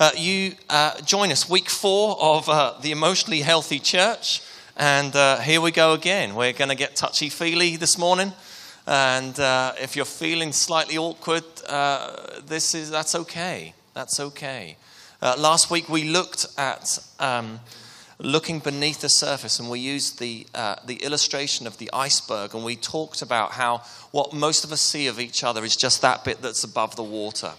Uh, you uh, join us week four of uh, the Emotionally Healthy Church. And uh, here we go again. We're going to get touchy feely this morning. And uh, if you're feeling slightly awkward, uh, this is, that's okay. That's okay. last week we looked at um, looking beneath the surface and we used the, the illustration of the iceberg and we talked about how what most of us see of each other is just that bit that's above the water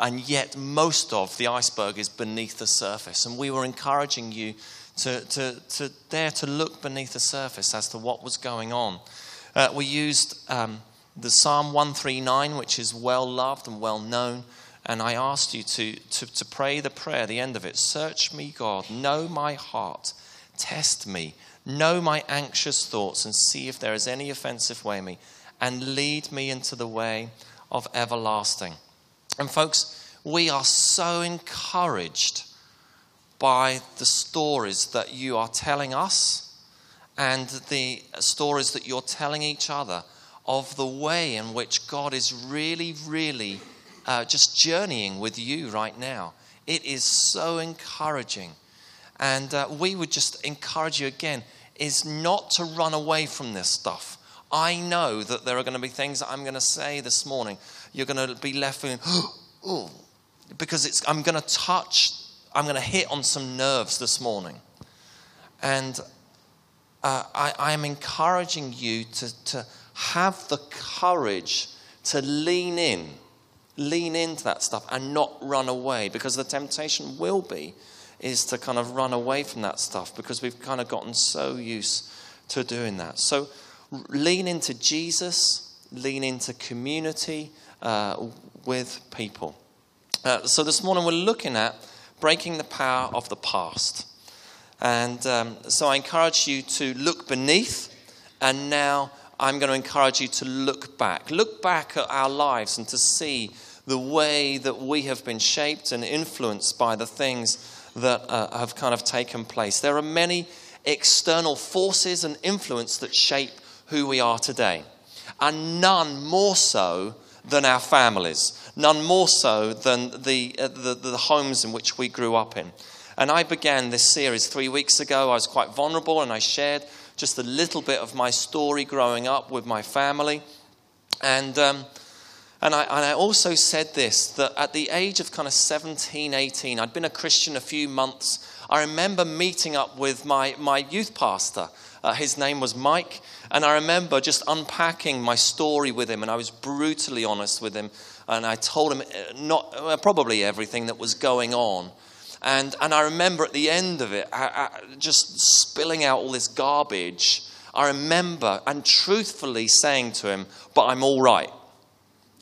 and yet most of the iceberg is beneath the surface. And we were encouraging you to, to, to dare to look beneath the surface as to what was going on. Uh, we used um, the Psalm 139, which is well loved and well known. And I asked you to, to, to pray the prayer, the end of it Search me, God, know my heart, test me, know my anxious thoughts, and see if there is any offensive way in me, and lead me into the way of everlasting. And, folks, we are so encouraged by the stories that you are telling us and the stories that you're telling each other of the way in which God is really, really uh, just journeying with you right now. It is so encouraging. And uh, we would just encourage you again is not to run away from this stuff. I know that there are going to be things that I'm going to say this morning. You're going to be left feeling, oh, because I'm going to touch, I'm going to hit on some nerves this morning. And uh, I, I am encouraging you to, to have the courage to lean in, lean into that stuff and not run away because the temptation will be is to kind of run away from that stuff because we've kind of gotten so used to doing that. So lean into Jesus, lean into community uh, with people. Uh, so this morning we're looking at breaking the power of the past. And um, so I encourage you to look beneath, and now I'm going to encourage you to look back. Look back at our lives and to see the way that we have been shaped and influenced by the things that uh, have kind of taken place. There are many external forces and influence that shape who we are today, and none more so than our families, none more so than the, uh, the, the homes in which we grew up in. And I began this series three weeks ago. I was quite vulnerable and I shared just a little bit of my story growing up with my family. And, um, and, I, and I also said this that at the age of kind of 17, 18, I'd been a Christian a few months. I remember meeting up with my, my youth pastor. Uh, his name was Mike. And I remember just unpacking my story with him, and I was brutally honest with him. And I told him uh, not, probably everything that was going on. And, and I remember at the end of it, I, I, just spilling out all this garbage. I remember and truthfully saying to him, But I'm all right.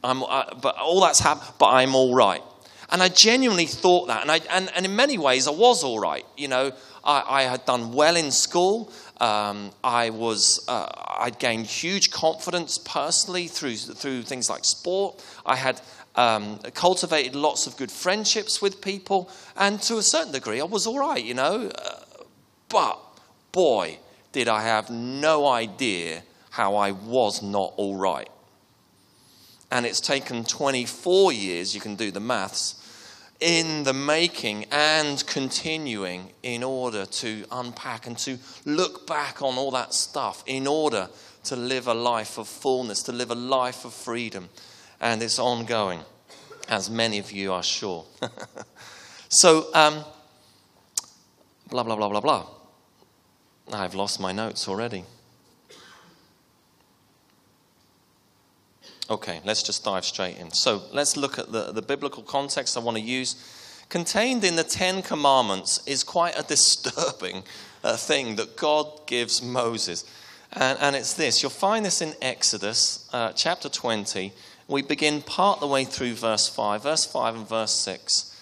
I'm, uh, but all that's happened, but I'm all right. And I genuinely thought that. And, I, and, and in many ways, I was all right. You know, I, I had done well in school. Um, I was, uh, I'd gained huge confidence personally through, through things like sport. I had um, cultivated lots of good friendships with people, and to a certain degree, I was all right, you know. Uh, but boy, did I have no idea how I was not all right. And it's taken 24 years, you can do the maths, in the making and continuing in order to unpack and to look back on all that stuff in order to live a life of fullness, to live a life of freedom. And it's ongoing, as many of you are sure. so, um, blah, blah, blah, blah, blah. I've lost my notes already. Okay, let's just dive straight in. So let's look at the, the biblical context I want to use. Contained in the Ten Commandments is quite a disturbing uh, thing that God gives Moses. And, and, it's this you'll find this in Exodus uh, chapter 20. We begin part the way through verse 5, verse 5 and verse 6.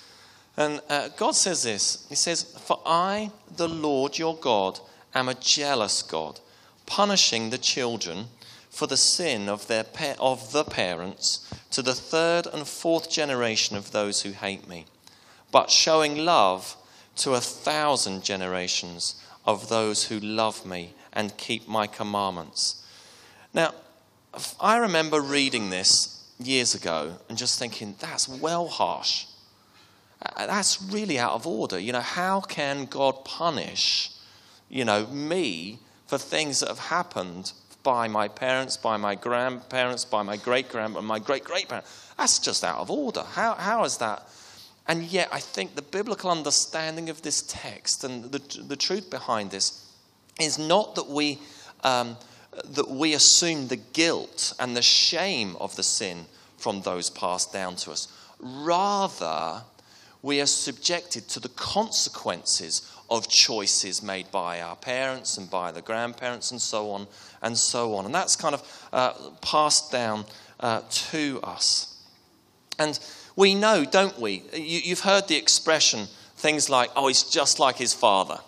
And uh, God says this He says, For I, the Lord your God, am a jealous God, punishing the children for the sin of, their of the parents to the third and fourth generation of those who hate me, but showing love to a thousand generations of those who love me and keep my commandments. Now, I remember reading this years ago and just thinking, that's well harsh. that's really out of order. You know, how can God punish, you know, me for things that have happened by my parents, by my grandparents, by my great grandparents, my great great parents? That's just out of order. How, how is that? And yet, I think the biblical understanding of this text and the, the truth behind this is not that we, um, that we assume the guilt and the shame of the sin from those passed down to us. Rather, we are subjected to the consequences of choices made by our parents and by the grandparents and so on and so on. And that's kind of uh, passed down uh, to us. And we know, don't we? You, have heard the expression things like, oh, he's just like his father.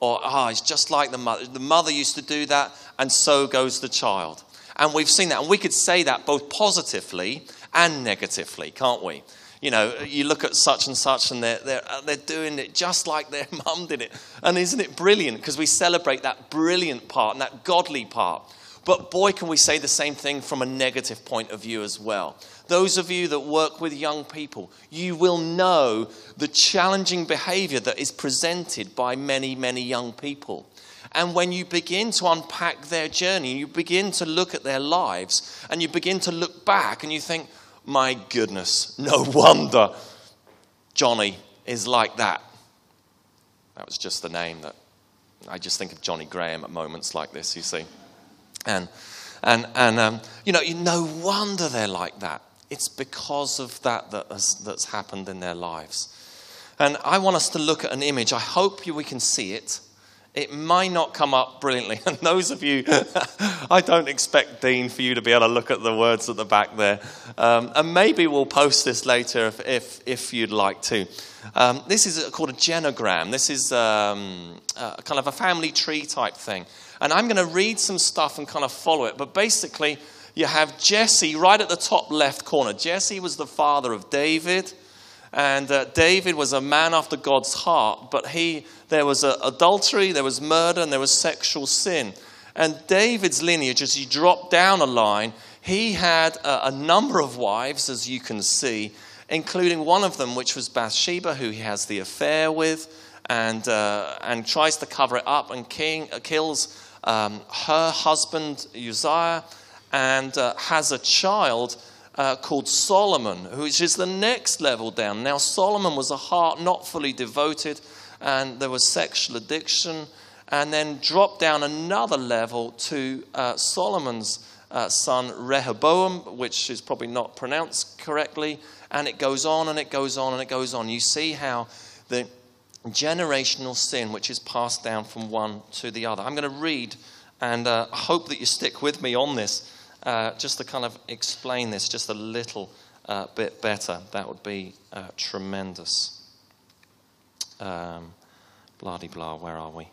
Or, oh, he's just like the mother. The mother used to do that, and so goes the child. And we've seen that. And we could say that both positively and negatively, can't we? You know, you look at such and such, and they're, they're, uh, they're doing it just like their mum did it. And isn't it brilliant? Because we celebrate that brilliant part and that godly part. But boy, can we say the same thing from a negative point of view as well. Those of you that work with young people, you will know the challenging behavior that is presented by many, many young people. And when you begin to unpack their journey, you begin to look at their lives, and you begin to look back, and you think, my goodness, no wonder Johnny is like that. That was just the name that I just think of Johnny Graham at moments like this, you see. And, and, and um, you know, no wonder they're like that. It's because of that, that has, that's happened in their lives. And I want us to look at an image. I hope we can see it. It might not come up brilliantly. And those of you, I don't expect Dean for you to be able to look at the words at the back there. Um, and maybe we'll post this later if, if, if you'd like to. Um, this is called a genogram. This is um, uh, kind of a family tree type thing. And I'm going to read some stuff and kind of follow it. But basically, you have Jesse right at the top left corner. Jesse was the father of David. And uh, David was a man after God's heart, but he, there was uh, adultery, there was murder, and there was sexual sin. And David's lineage, as he dropped down a line, he had a, a number of wives, as you can see, including one of them, which was Bathsheba, who he has the affair with, and, uh, and tries to cover it up and king, uh, kills um, her husband Uzziah and uh, has a child uh, called Solomon, which is the next level down. Now, Solomon was a heart not fully devoted, and there was sexual addiction, and then dropped down another level to uh, Solomon's uh, son Rehoboam, which is probably not pronounced correctly, and it goes on and it goes on and it goes on. You see how the generational sin which is passed down from one to the other. I'm going to read and uh, hope that you stick with me on this uh, just to kind of explain this just a little uh, bit better. That would be uh, tremendous. Um, blah blah, where are we?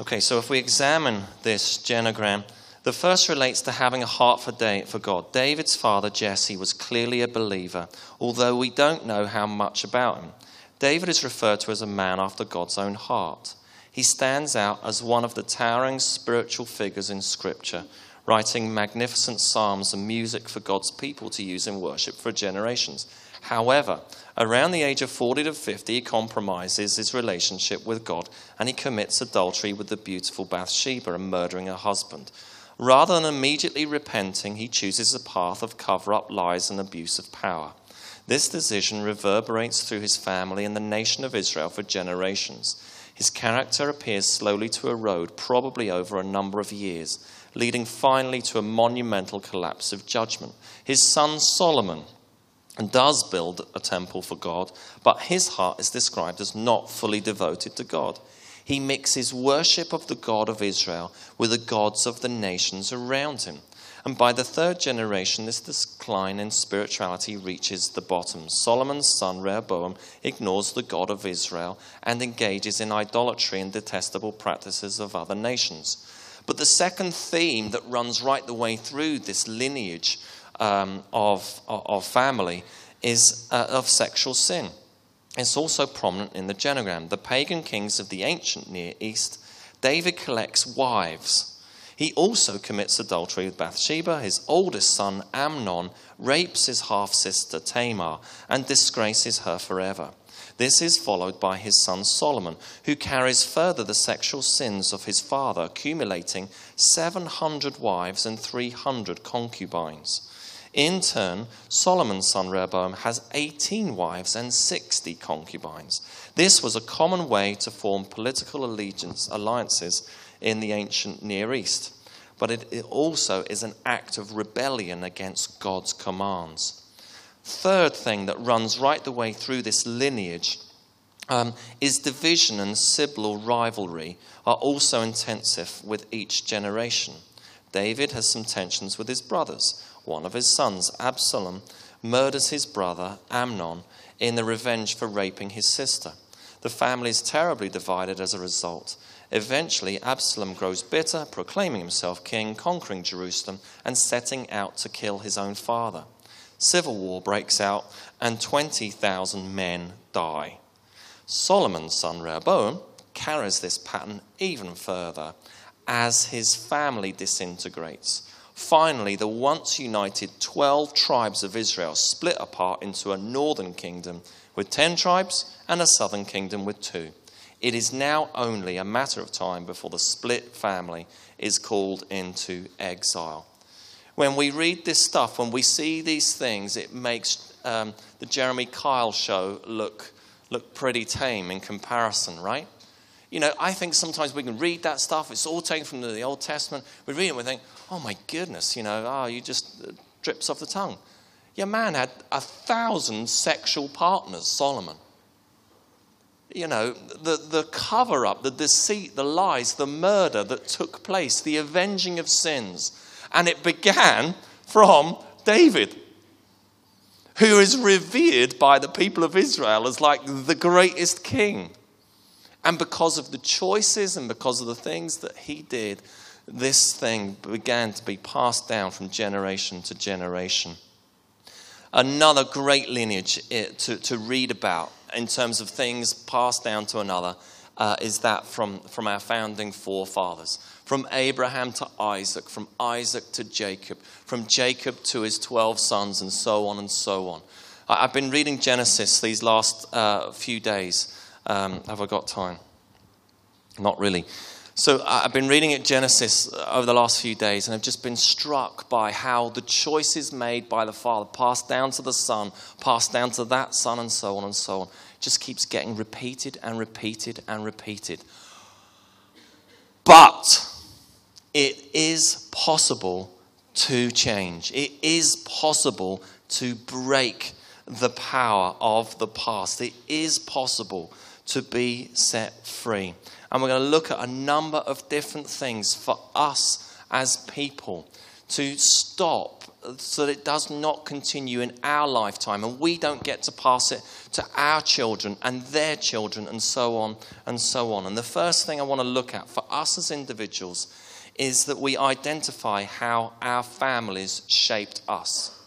Okay, so if we examine this genogram, the first relates to having a heart for, for God. David's father, Jesse, was clearly a believer, although we don't know how much about him. David is referred to as a man after God's own heart. He stands out as one of the towering spiritual figures in Scripture, writing magnificent psalms and music for God's people to use in worship for generations. However, around the age of 40 to 50, he compromises his relationship with God and he commits adultery with the beautiful Bathsheba and murdering her husband. Rather than immediately repenting, he chooses a path of cover up lies and abuse of power. This decision reverberates through his family and the nation of Israel for generations. His character appears slowly to erode, probably over a number of years, leading finally to a monumental collapse of judgment. His son Solomon does build a temple for God, but his heart is described as not fully devoted to God. He mixes worship of the God of Israel with the gods of the nations around him. And by the third generation, this decline in spirituality reaches the bottom. Solomon's son Rehoboam ignores the God of Israel and engages in idolatry and detestable practices of other nations. But the second theme that runs right the way through this lineage um, of, of family is uh, of sexual sin. It's also prominent in the genogram. The pagan kings of the ancient Near East, David collects wives He also commits adultery with Bathsheba. His oldest son, Amnon, rapes his half sister Tamar and disgraces her forever. This is followed by his son Solomon, who carries further the sexual sins of his father, accumulating 700 wives and 300 concubines. In turn, Solomon's son Rehoboam has 18 wives and 60 concubines. This was a common way to form political allegiance alliances in the ancient Near East, but it also is an act of rebellion against God's commands. Third thing that runs right the way through this lineage um, is division and civil rivalry are also intensive with each generation. David has some tensions with his brothers one of his sons, Absalom, murders his brother, Amnon, in the revenge for raping his sister. The family is terribly divided as a result. Eventually, Absalom grows bitter, proclaiming himself king, conquering Jerusalem, and setting out to kill his own father. Civil war breaks out, and 20,000 men die. Solomon's son Rehoboam carries this pattern even further as his family disintegrates. Finally, the once united 12 tribes of Israel split apart into a northern kingdom with 10 tribes and a southern kingdom with two. It is now only a matter of time before the split family is called into exile. When we read this stuff, when we see these things, it makes um, the Jeremy Kyle show look, look pretty tame in comparison, right? You know, I think sometimes we can read that stuff. It's all taken from the Old Testament. We read it and we think, oh my goodness, you know, oh, you just uh, drips off the tongue. Your man had a thousand sexual partners, Solomon. You know, the, the cover up, the deceit, the lies, the murder that took place, the avenging of sins. And it began from David, who is revered by the people of Israel as like the greatest king. And because of the choices and because of the things that he did, this thing began to be passed down from generation to generation. Another great lineage to, to read about in terms of things passed down to another uh, is that from, from our founding forefathers. From Abraham to Isaac, from Isaac to Jacob, from Jacob to his 12 sons, and so on and so on. I've been reading Genesis these last uh, few days. Um, have I got time? Not really. So I've been reading at Genesis uh, over the last few days, and I've just been struck by how the choices made by the Father, passed down to the Son, passed down to that Son, and so on and so on, just keeps getting repeated and repeated and repeated. But it is possible to change. It is possible to break the power of the past. It is possible to be set free. And we're going to look at a number of different things for us as people to stop so that it does not continue in our lifetime and we don't get to pass it to our children and their children and so on and so on. And the first thing I want to look at for us as individuals is that we identify how our families shaped us.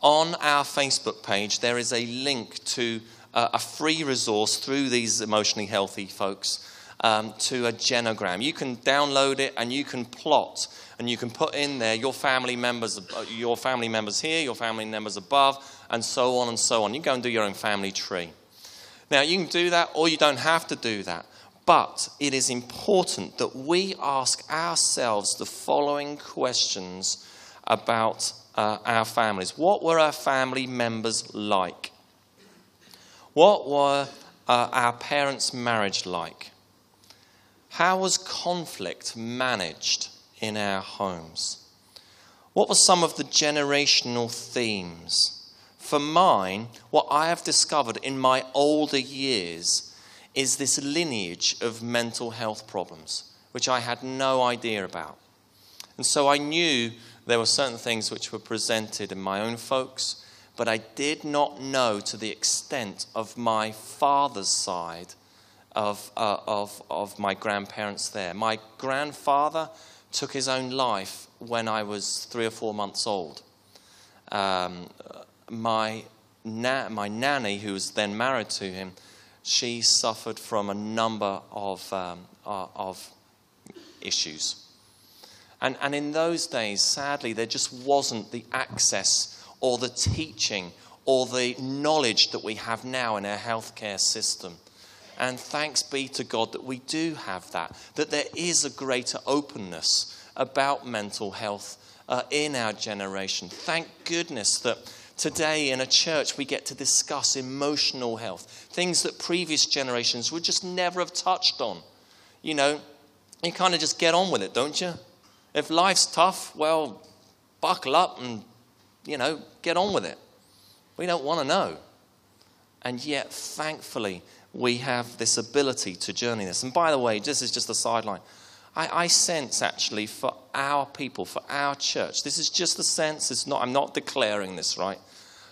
On our Facebook page, there is a link to a free resource through these emotionally healthy folks um, to a genogram. You can download it and you can plot and you can put in there your family members, uh, your family members here, your family members above, and so on and so on. You go and do your own family tree. Now you can do that, or you don't have to do that. But it is important that we ask ourselves the following questions about uh, our families. What were our family members like? What were uh, our parents' marriage like? How was conflict managed in our homes? What were some of the generational themes? For mine, what I have discovered in my older years is this lineage of mental health problems, which I had no idea about. And so I knew there were certain things which were presented in my own folks, but I did not know to the extent of my father's side of, uh, of, of my grandparents there. My grandfather took his own life when I was three or four months old. Um, my, na- my nanny, who was then married to him, she suffered from a number of, um, uh, of issues. And, and in those days, sadly, there just wasn't the access or the teaching or the knowledge that we have now in our healthcare system. And thanks be to God that we do have that, that there is a greater openness about mental health uh, in our generation. Thank goodness that today in a church we get to discuss emotional health, things that previous generations would just never have touched on. You know, you kind of just get on with it, don't you? If life's tough, well, buckle up and, you know, get on with it. We don't want to know. And yet, thankfully, we have this ability to journey this. And by the way, this is just a sideline. I, I, sense actually for our people, for our church, this is just a sense, it's not, I'm not declaring this, right?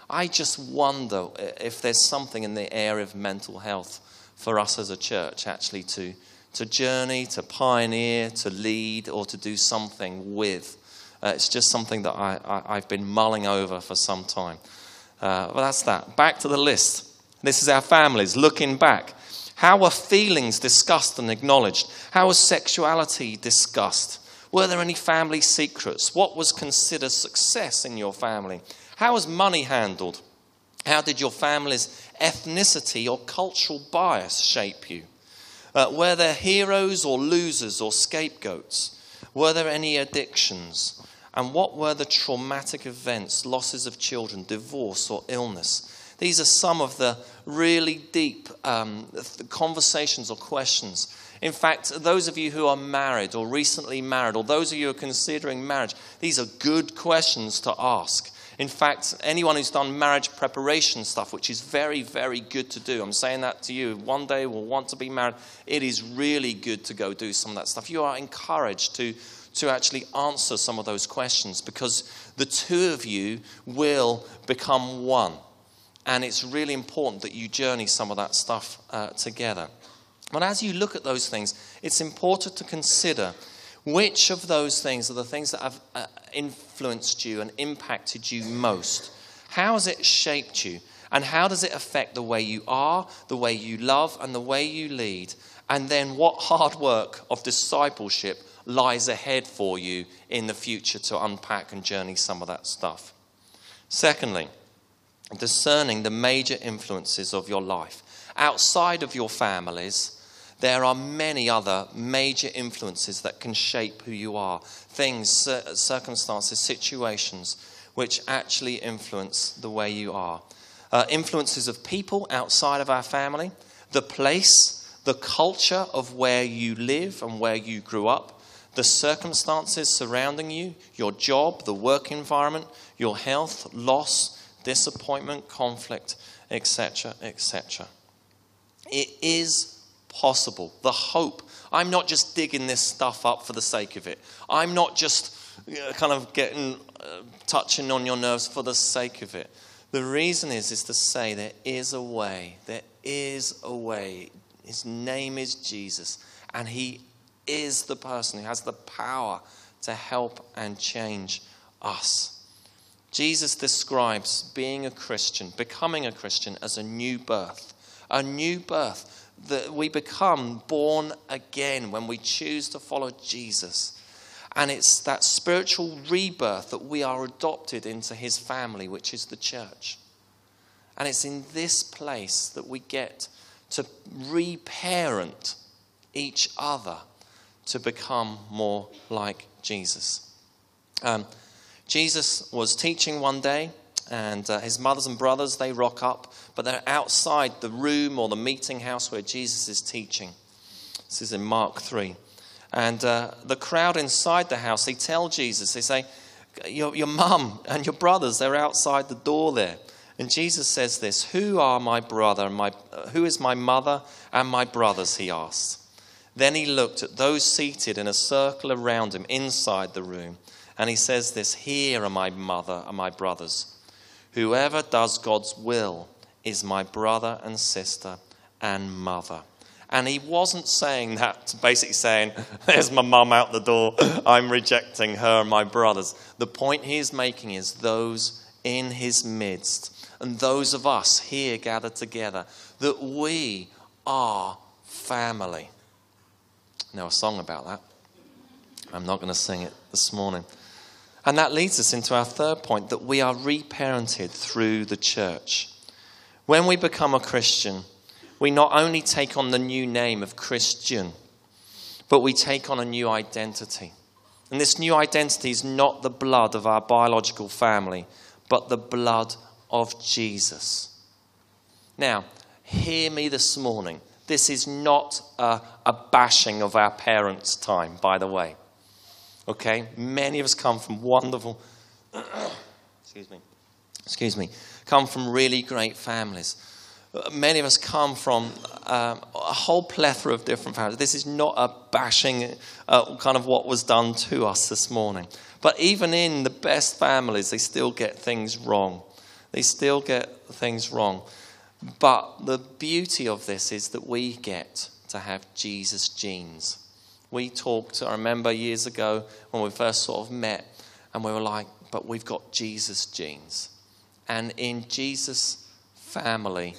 I just wonder if there's something in the area of mental health for us as a church actually to, to journey, to pioneer, to lead, or to do something with. Uh, it's just something that I, have been mulling over for some time. Uh, well, that's that. Back to the list. This is our families looking back. How were feelings discussed and acknowledged? How was sexuality discussed? Were there any family secrets? What was considered success in your family? How was money handled? How did your family's ethnicity or cultural bias shape you? Uh, were there heroes or losers or scapegoats? Were there any addictions? And what were the traumatic events, losses of children, divorce, or illness? These are some of the really deep um, conversations or questions. In fact, those of you who are married or recently married, or those of you who are considering marriage, these are good questions to ask. In fact, anyone who's done marriage preparation stuff, which is very, very good to do, I'm saying that to you, one day we'll want to be married, it is really good to go do some of that stuff. You are encouraged to, to actually answer some of those questions because the two of you will become one. And it's really important that you journey some of that stuff uh, together. But as you look at those things, it's important to consider which of those things are the things that have uh, influenced you and impacted you most. How has it shaped you? And how does it affect the way you are, the way you love, and the way you lead? And then what hard work of discipleship lies ahead for you in the future to unpack and journey some of that stuff? Secondly, discerning the major influences of your life. Outside of your families, there are many other major influences that can shape who you are. Things, circumstances, situations which actually influence the way you are. Uh, influences of people outside of our family, the place, the culture of where you live and where you grew up, the circumstances surrounding you, your job, the work environment, your health, loss, disappointment, conflict, etc., etc. It is possible. The hope. I'm not just digging this stuff up for the sake of it. I'm not just kind of getting uh, touching on your nerves for the sake of it. The reason is is to say there is a way. There is a way. His name is Jesus, and he is the person who has the power to help and change us. Jesus describes being a Christian, becoming a Christian, as a new birth. A new birth that we become born again when we choose to follow Jesus. And it's that spiritual rebirth that we are adopted into his family, which is the church. And it's in this place that we get to reparent each other to become more like Jesus. Um, Jesus was teaching one day, and uh, his mothers and brothers, they rock up, but they're outside the room or the meeting house where Jesus is teaching. This is in Mark 3. And uh, the crowd inside the house, they tell Jesus, they say, Your, your mum and your brothers, they're outside the door there. And Jesus says this Who are my brother and my, uh, who is my mother and my brothers? He asks Then he looked at those seated in a circle around him inside the room and he says this Here are my mother and my brothers. Whoever does God's will is my brother and sister and mother. And he wasn't saying that, basically saying, There's my mum out the door. I'm rejecting her and my brothers. The point he is making is those in his midst and those of us here gathered together, that we are family. Now, a song about that. I'm not going to sing it this morning. And that leads us into our third point that we are reparented through the church. When we become a Christian, we not only take on the new name of Christian, but we take on a new identity. And this new identity is not the blood of our biological family, but the blood of Jesus. Now, hear me this morning. This is not a, a, bashing of our parents' time, by the way. Okay? Many of us come from wonderful, excuse me, excuse me, come from really great families. Many of us come from um, a whole plethora of different families. This is not a bashing uh, kind of what was done to us this morning. But even in the best families, they still get things wrong. They still get things wrong. But the beauty of this is that we get to have Jesus genes. We talked, I remember years ago when we first sort of met, and we were like, but we've got Jesus genes. And in Jesus' family,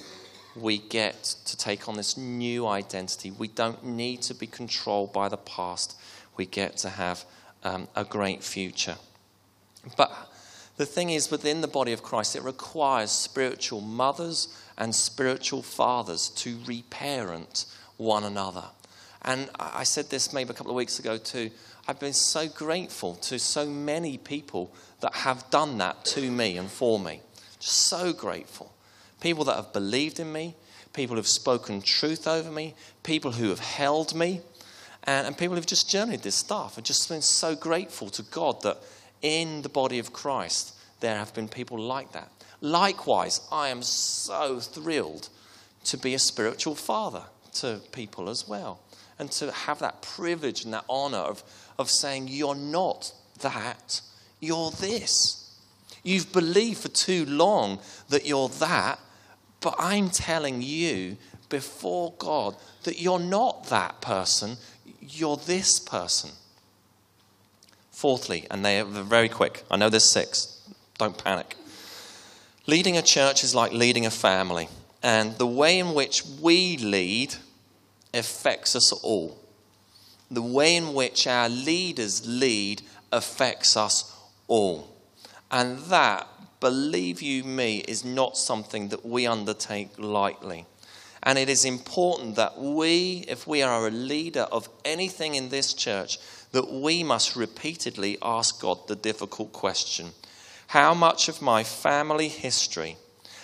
we get to take on this new identity. We don't need to be controlled by the past. We get to have um, a great future. But the thing is, within the body of Christ, it requires spiritual mothers and spiritual fathers to reparent one another. And I said this maybe a couple of weeks ago too. I've been so grateful to so many people that have done that to me and for me. Just so grateful. People that have believed in me, people who have spoken truth over me, people who have held me, and, and people who've just journeyed this stuff. I've just been so grateful to God that in the body of Christ, there have been people like that. Likewise, I am so thrilled to be a spiritual father to people as well. And to have that privilege and that honor of, of saying, You're not that, you're this. You've believed for too long that you're that, but I'm telling you before God that you're not that person, you're this person. Fourthly, and they are very quick, I know there's six, don't panic. Leading a church is like leading a family, and the way in which we lead affects us all. The way in which our leaders lead affects us all. And that, believe you me, is not something that we undertake lightly. And it is important that we, if we are a leader of anything in this church, that we must repeatedly ask God the difficult question How much of my family history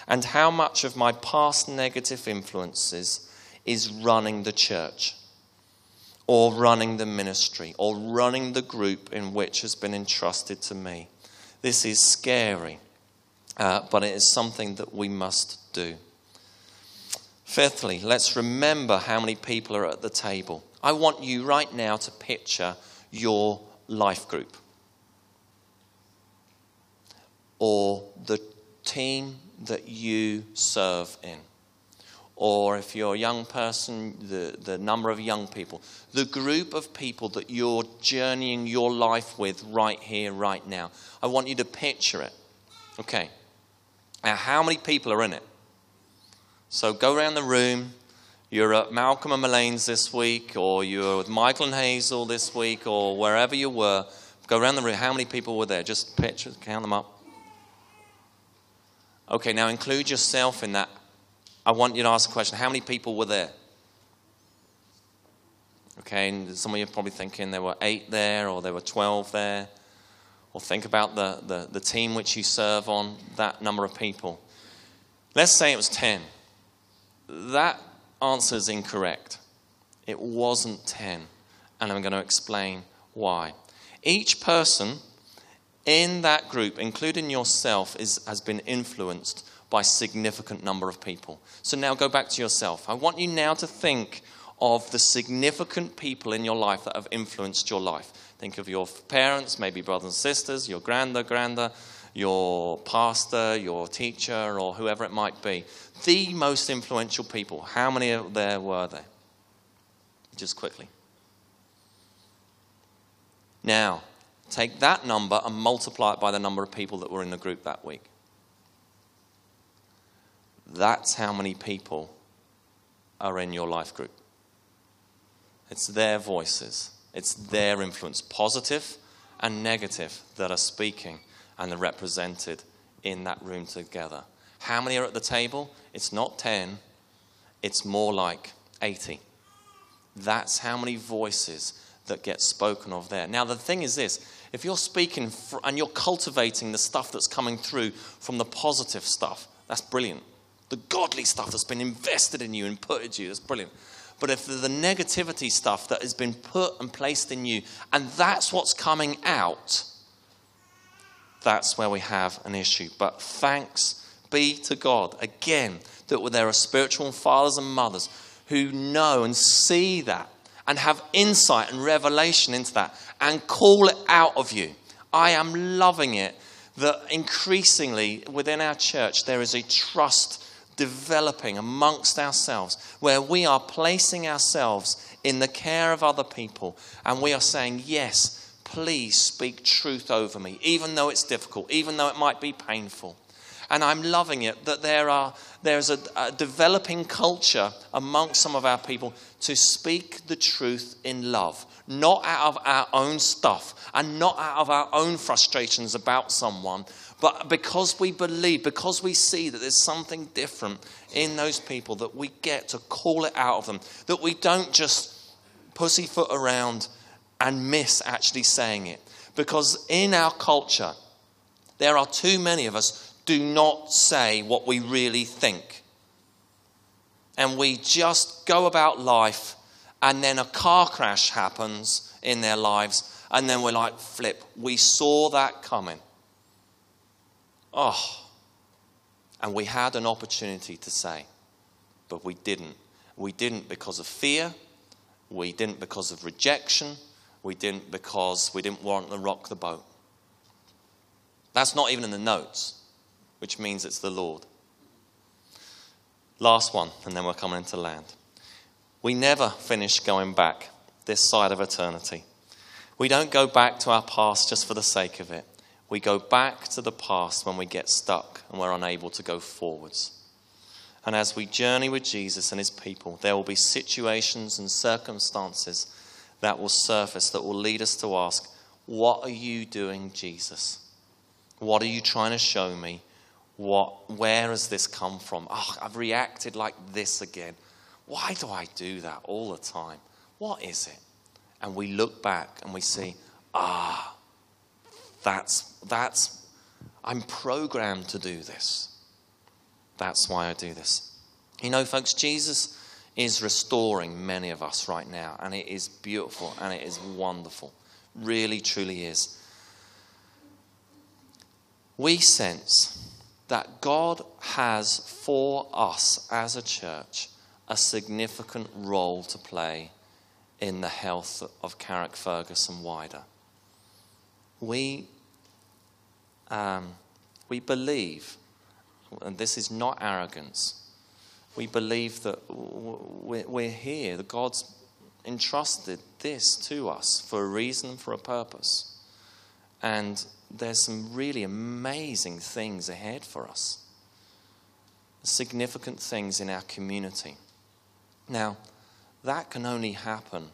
and how much of my past negative influences is running the church? Or running the ministry, or running the group in which has been entrusted to me. This is scary, uh, but it is something that we must do. Fifthly, let's remember how many people are at the table. I want you right now to picture your life group or the team that you serve in. Or if you're a young person, the, the number of young people, the group of people that you're journeying your life with right here, right now. I want you to picture it. Okay. Now, how many people are in it? So go around the room. You're at Malcolm and Elaine's this week, or you're with Michael and Hazel this week, or wherever you were. Go around the room. How many people were there? Just picture, count them up. Okay, now include yourself in that. I want you to ask a question. How many people were there? Okay, and some of you are probably thinking there were eight there, or there were 12 there. Or think about the, the, the team which you serve on, that number of people. Let's say it was 10 that answer is incorrect. It wasn't 10, and I'm going to explain why. Each person in that group, including yourself, is, has been influenced by a significant number of people. So now go back to yourself. I want you now to think of the significant people in your life that have influenced your life. Think of your parents, maybe brothers and sisters, your granda, granda, your pastor, your teacher, or whoever it might be. The most influential people. How many of there were there? Just quickly. Now, take that number and multiply it by the number of people that were in the group that week. That's how many people are in your life group. It's their voices, it's their influence, positive and negative that are speaking and are represented in that room together. How many are at the table? It's not 10, it's more like 80. That's how many voices that get spoken of there. Now, the thing is this if you're speaking and you're cultivating the stuff that's coming through from the positive stuff, that's brilliant. The godly stuff that's been invested in you and put into you, that's brilliant. But if the negativity stuff that has been put and placed in you, and that's what's coming out, that's where we have an issue. But thanks be to God, again, that there are spiritual fathers and mothers who know and see that and have insight and revelation into that and call it out of you. I am loving it that increasingly within our church there is a trust developing amongst ourselves where we are placing ourselves in the care of other people and we are saying, Yes, please speak truth over me, even though it's difficult, even though it might be painful. And I'm loving it that there are, there's a, a developing culture amongst some of our people to speak the truth in love, not out of our own stuff and not out of our own frustrations about someone, but because we believe, because we see that there's something different in those people, that we get to call it out of them, that we don't just pussyfoot around and miss actually saying it. Because in our culture, there are too many of us do not say what we really think. And we just go about life, and then a car crash happens in their lives, and then we're like, flip, we saw that coming. Oh. And we had an opportunity to say, but we didn't. We didn't because of fear. We didn't because of rejection. We didn't because we didn't want to rock the boat. That's not even in the notes, which means it's the Lord. Last one, and then we're coming into land. We never finish going back this side of eternity. We don't go back to our past just for the sake of it. We go back to the past when we get stuck and we're unable to go forwards. And as we journey with Jesus and his people, there will be situations and circumstances that will surface that will lead us to ask, What are you doing, Jesus? What are you trying to show me? What, where has this come from? Oh, I've reacted like this again. Why do I do that all the time? What is it? And we look back and we see, ah, that's, that's, I'm programmed to do this. That's why I do this. You know, folks, Jesus is restoring many of us right now, and it is beautiful and it is wonderful. Really, truly is. We sense that God has for us as a church a significant role to play in the health of Carrickfergus and wider. We um, we believe, and this is not arrogance, we believe that we're here, that God's entrusted this to us for a reason, for a purpose. And there's some really amazing things ahead for us, significant things in our community. Now, that can only happen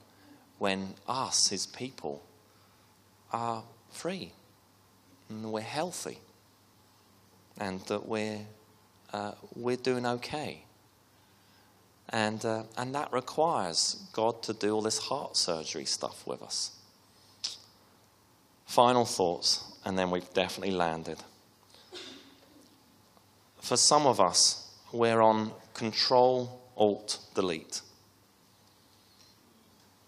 when us, his people, are free and we're healthy and that we're, uh, we're doing okay. And, uh, and that requires God to do all this heart surgery stuff with us. Final thoughts, and then we've definitely landed. For some of us, we're on Control Alt Delete.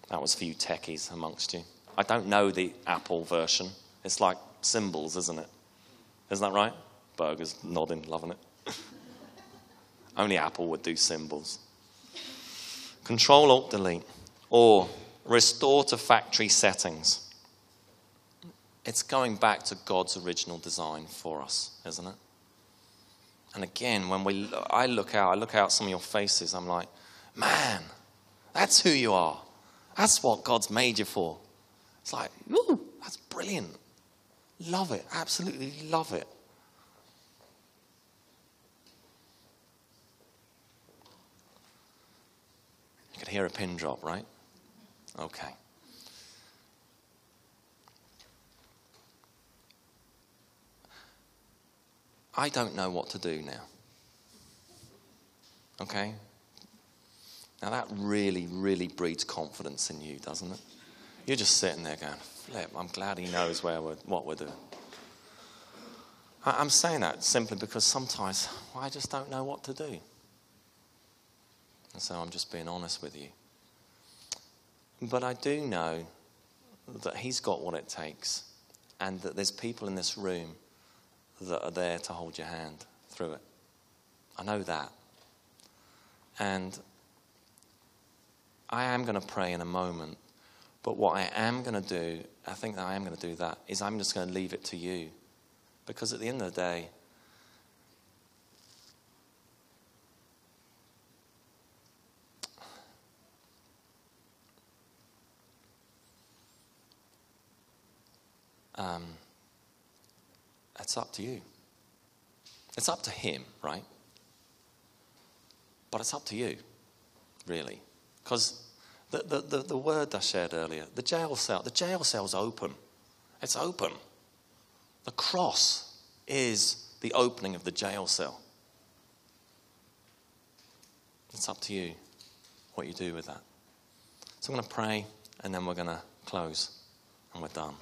That was for you techies amongst you. I don't know the Apple version. It's like symbols, isn't it? Isn't that right? Burger's nodding, loving it. Only Apple would do symbols. Control Alt Delete or restore to factory settings. It's going back to God's original design for us, isn't it? And again, when we, I look out, I look out some of your faces, I'm like, man, that's who you are. That's what God's made you for. It's like, ooh, that's brilliant. Love it. Absolutely love it. You could hear a pin drop, right? Okay. I don't know what to do now. Okay? Now that really, really breeds confidence in you, doesn't it? You're just sitting there going, flip, I'm glad he knows where we're, what we're doing. I'm saying that simply because sometimes I just don't know what to do. And so I'm just being honest with you. But I do know that He's got what it takes, and that there's people in this room that are there to hold your hand through it. I know that. And I am going to pray in a moment, but what I am going to do, I think that I am going to do that, is I'm just going to leave it to you. Because at the end of the day, it's up to you. It's up to him, right? But it's up to you, really. Because the, the, the, the, word I shared earlier, the jail cell, the jail cell's open. It's open. The cross is the opening of the jail cell. It's up to you what you do with that. So I'm going to pray and then we're going to close and we're done.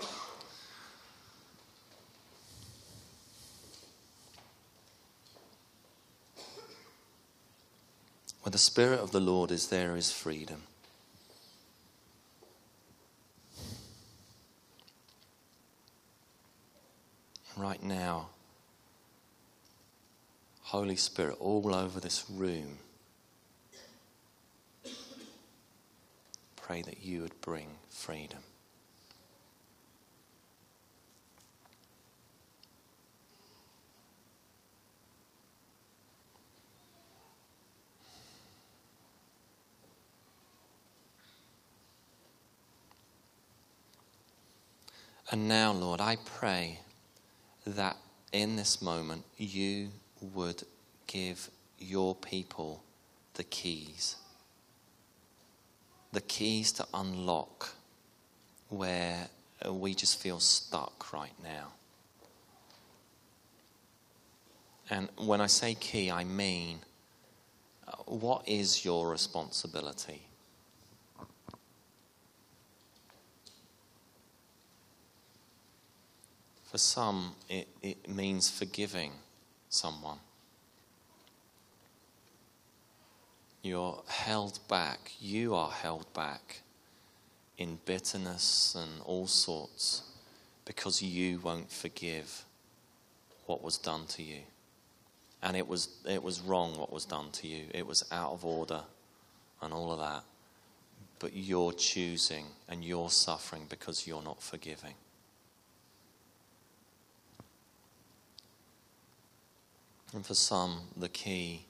Where the Spirit of the Lord is, there is freedom. Right now, Holy Spirit, all over this room, pray that you would bring freedom. And now, Lord, I pray that in this moment you would give your people the keys. The keys to unlock where we just feel stuck right now. And when I say key, I mean uh, what is your responsibility? For some, it, it means forgiving someone. You're held back, you are held back in bitterness and all sorts because you won't forgive what was done to you. And it was, it was wrong what was done to you, it was out of order and all of that. But you're choosing and you're suffering because you're not forgiving. And for some, the key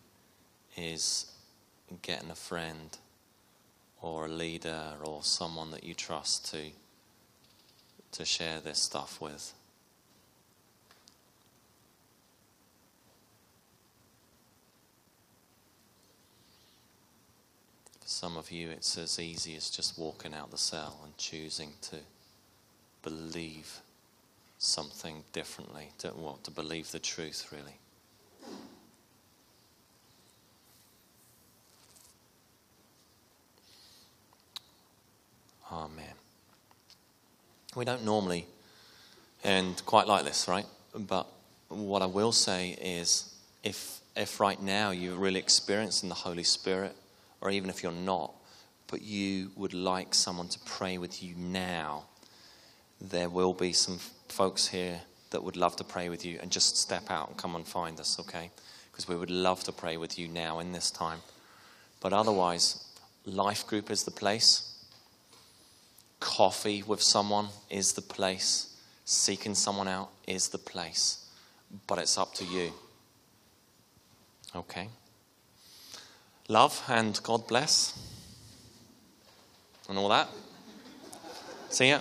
is getting a friend or a leader or someone that you trust to, to share this stuff with. For some of you, it's as easy as just walking out the cell and choosing to believe something differently, to, well, to believe the truth, really. We don't normally end quite like this, right? But what I will say is if, if right now you're really experiencing the Holy Spirit, or even if you're not, but you would like someone to pray with you now, there will be some folks here that would love to pray with you and just step out and come and find us, okay? Because we would love to pray with you now in this time. But otherwise, life group is the place coffee with someone is the place, seeking someone out is the place, but it's up to you. Okay? Love and God bless and all that. See ya.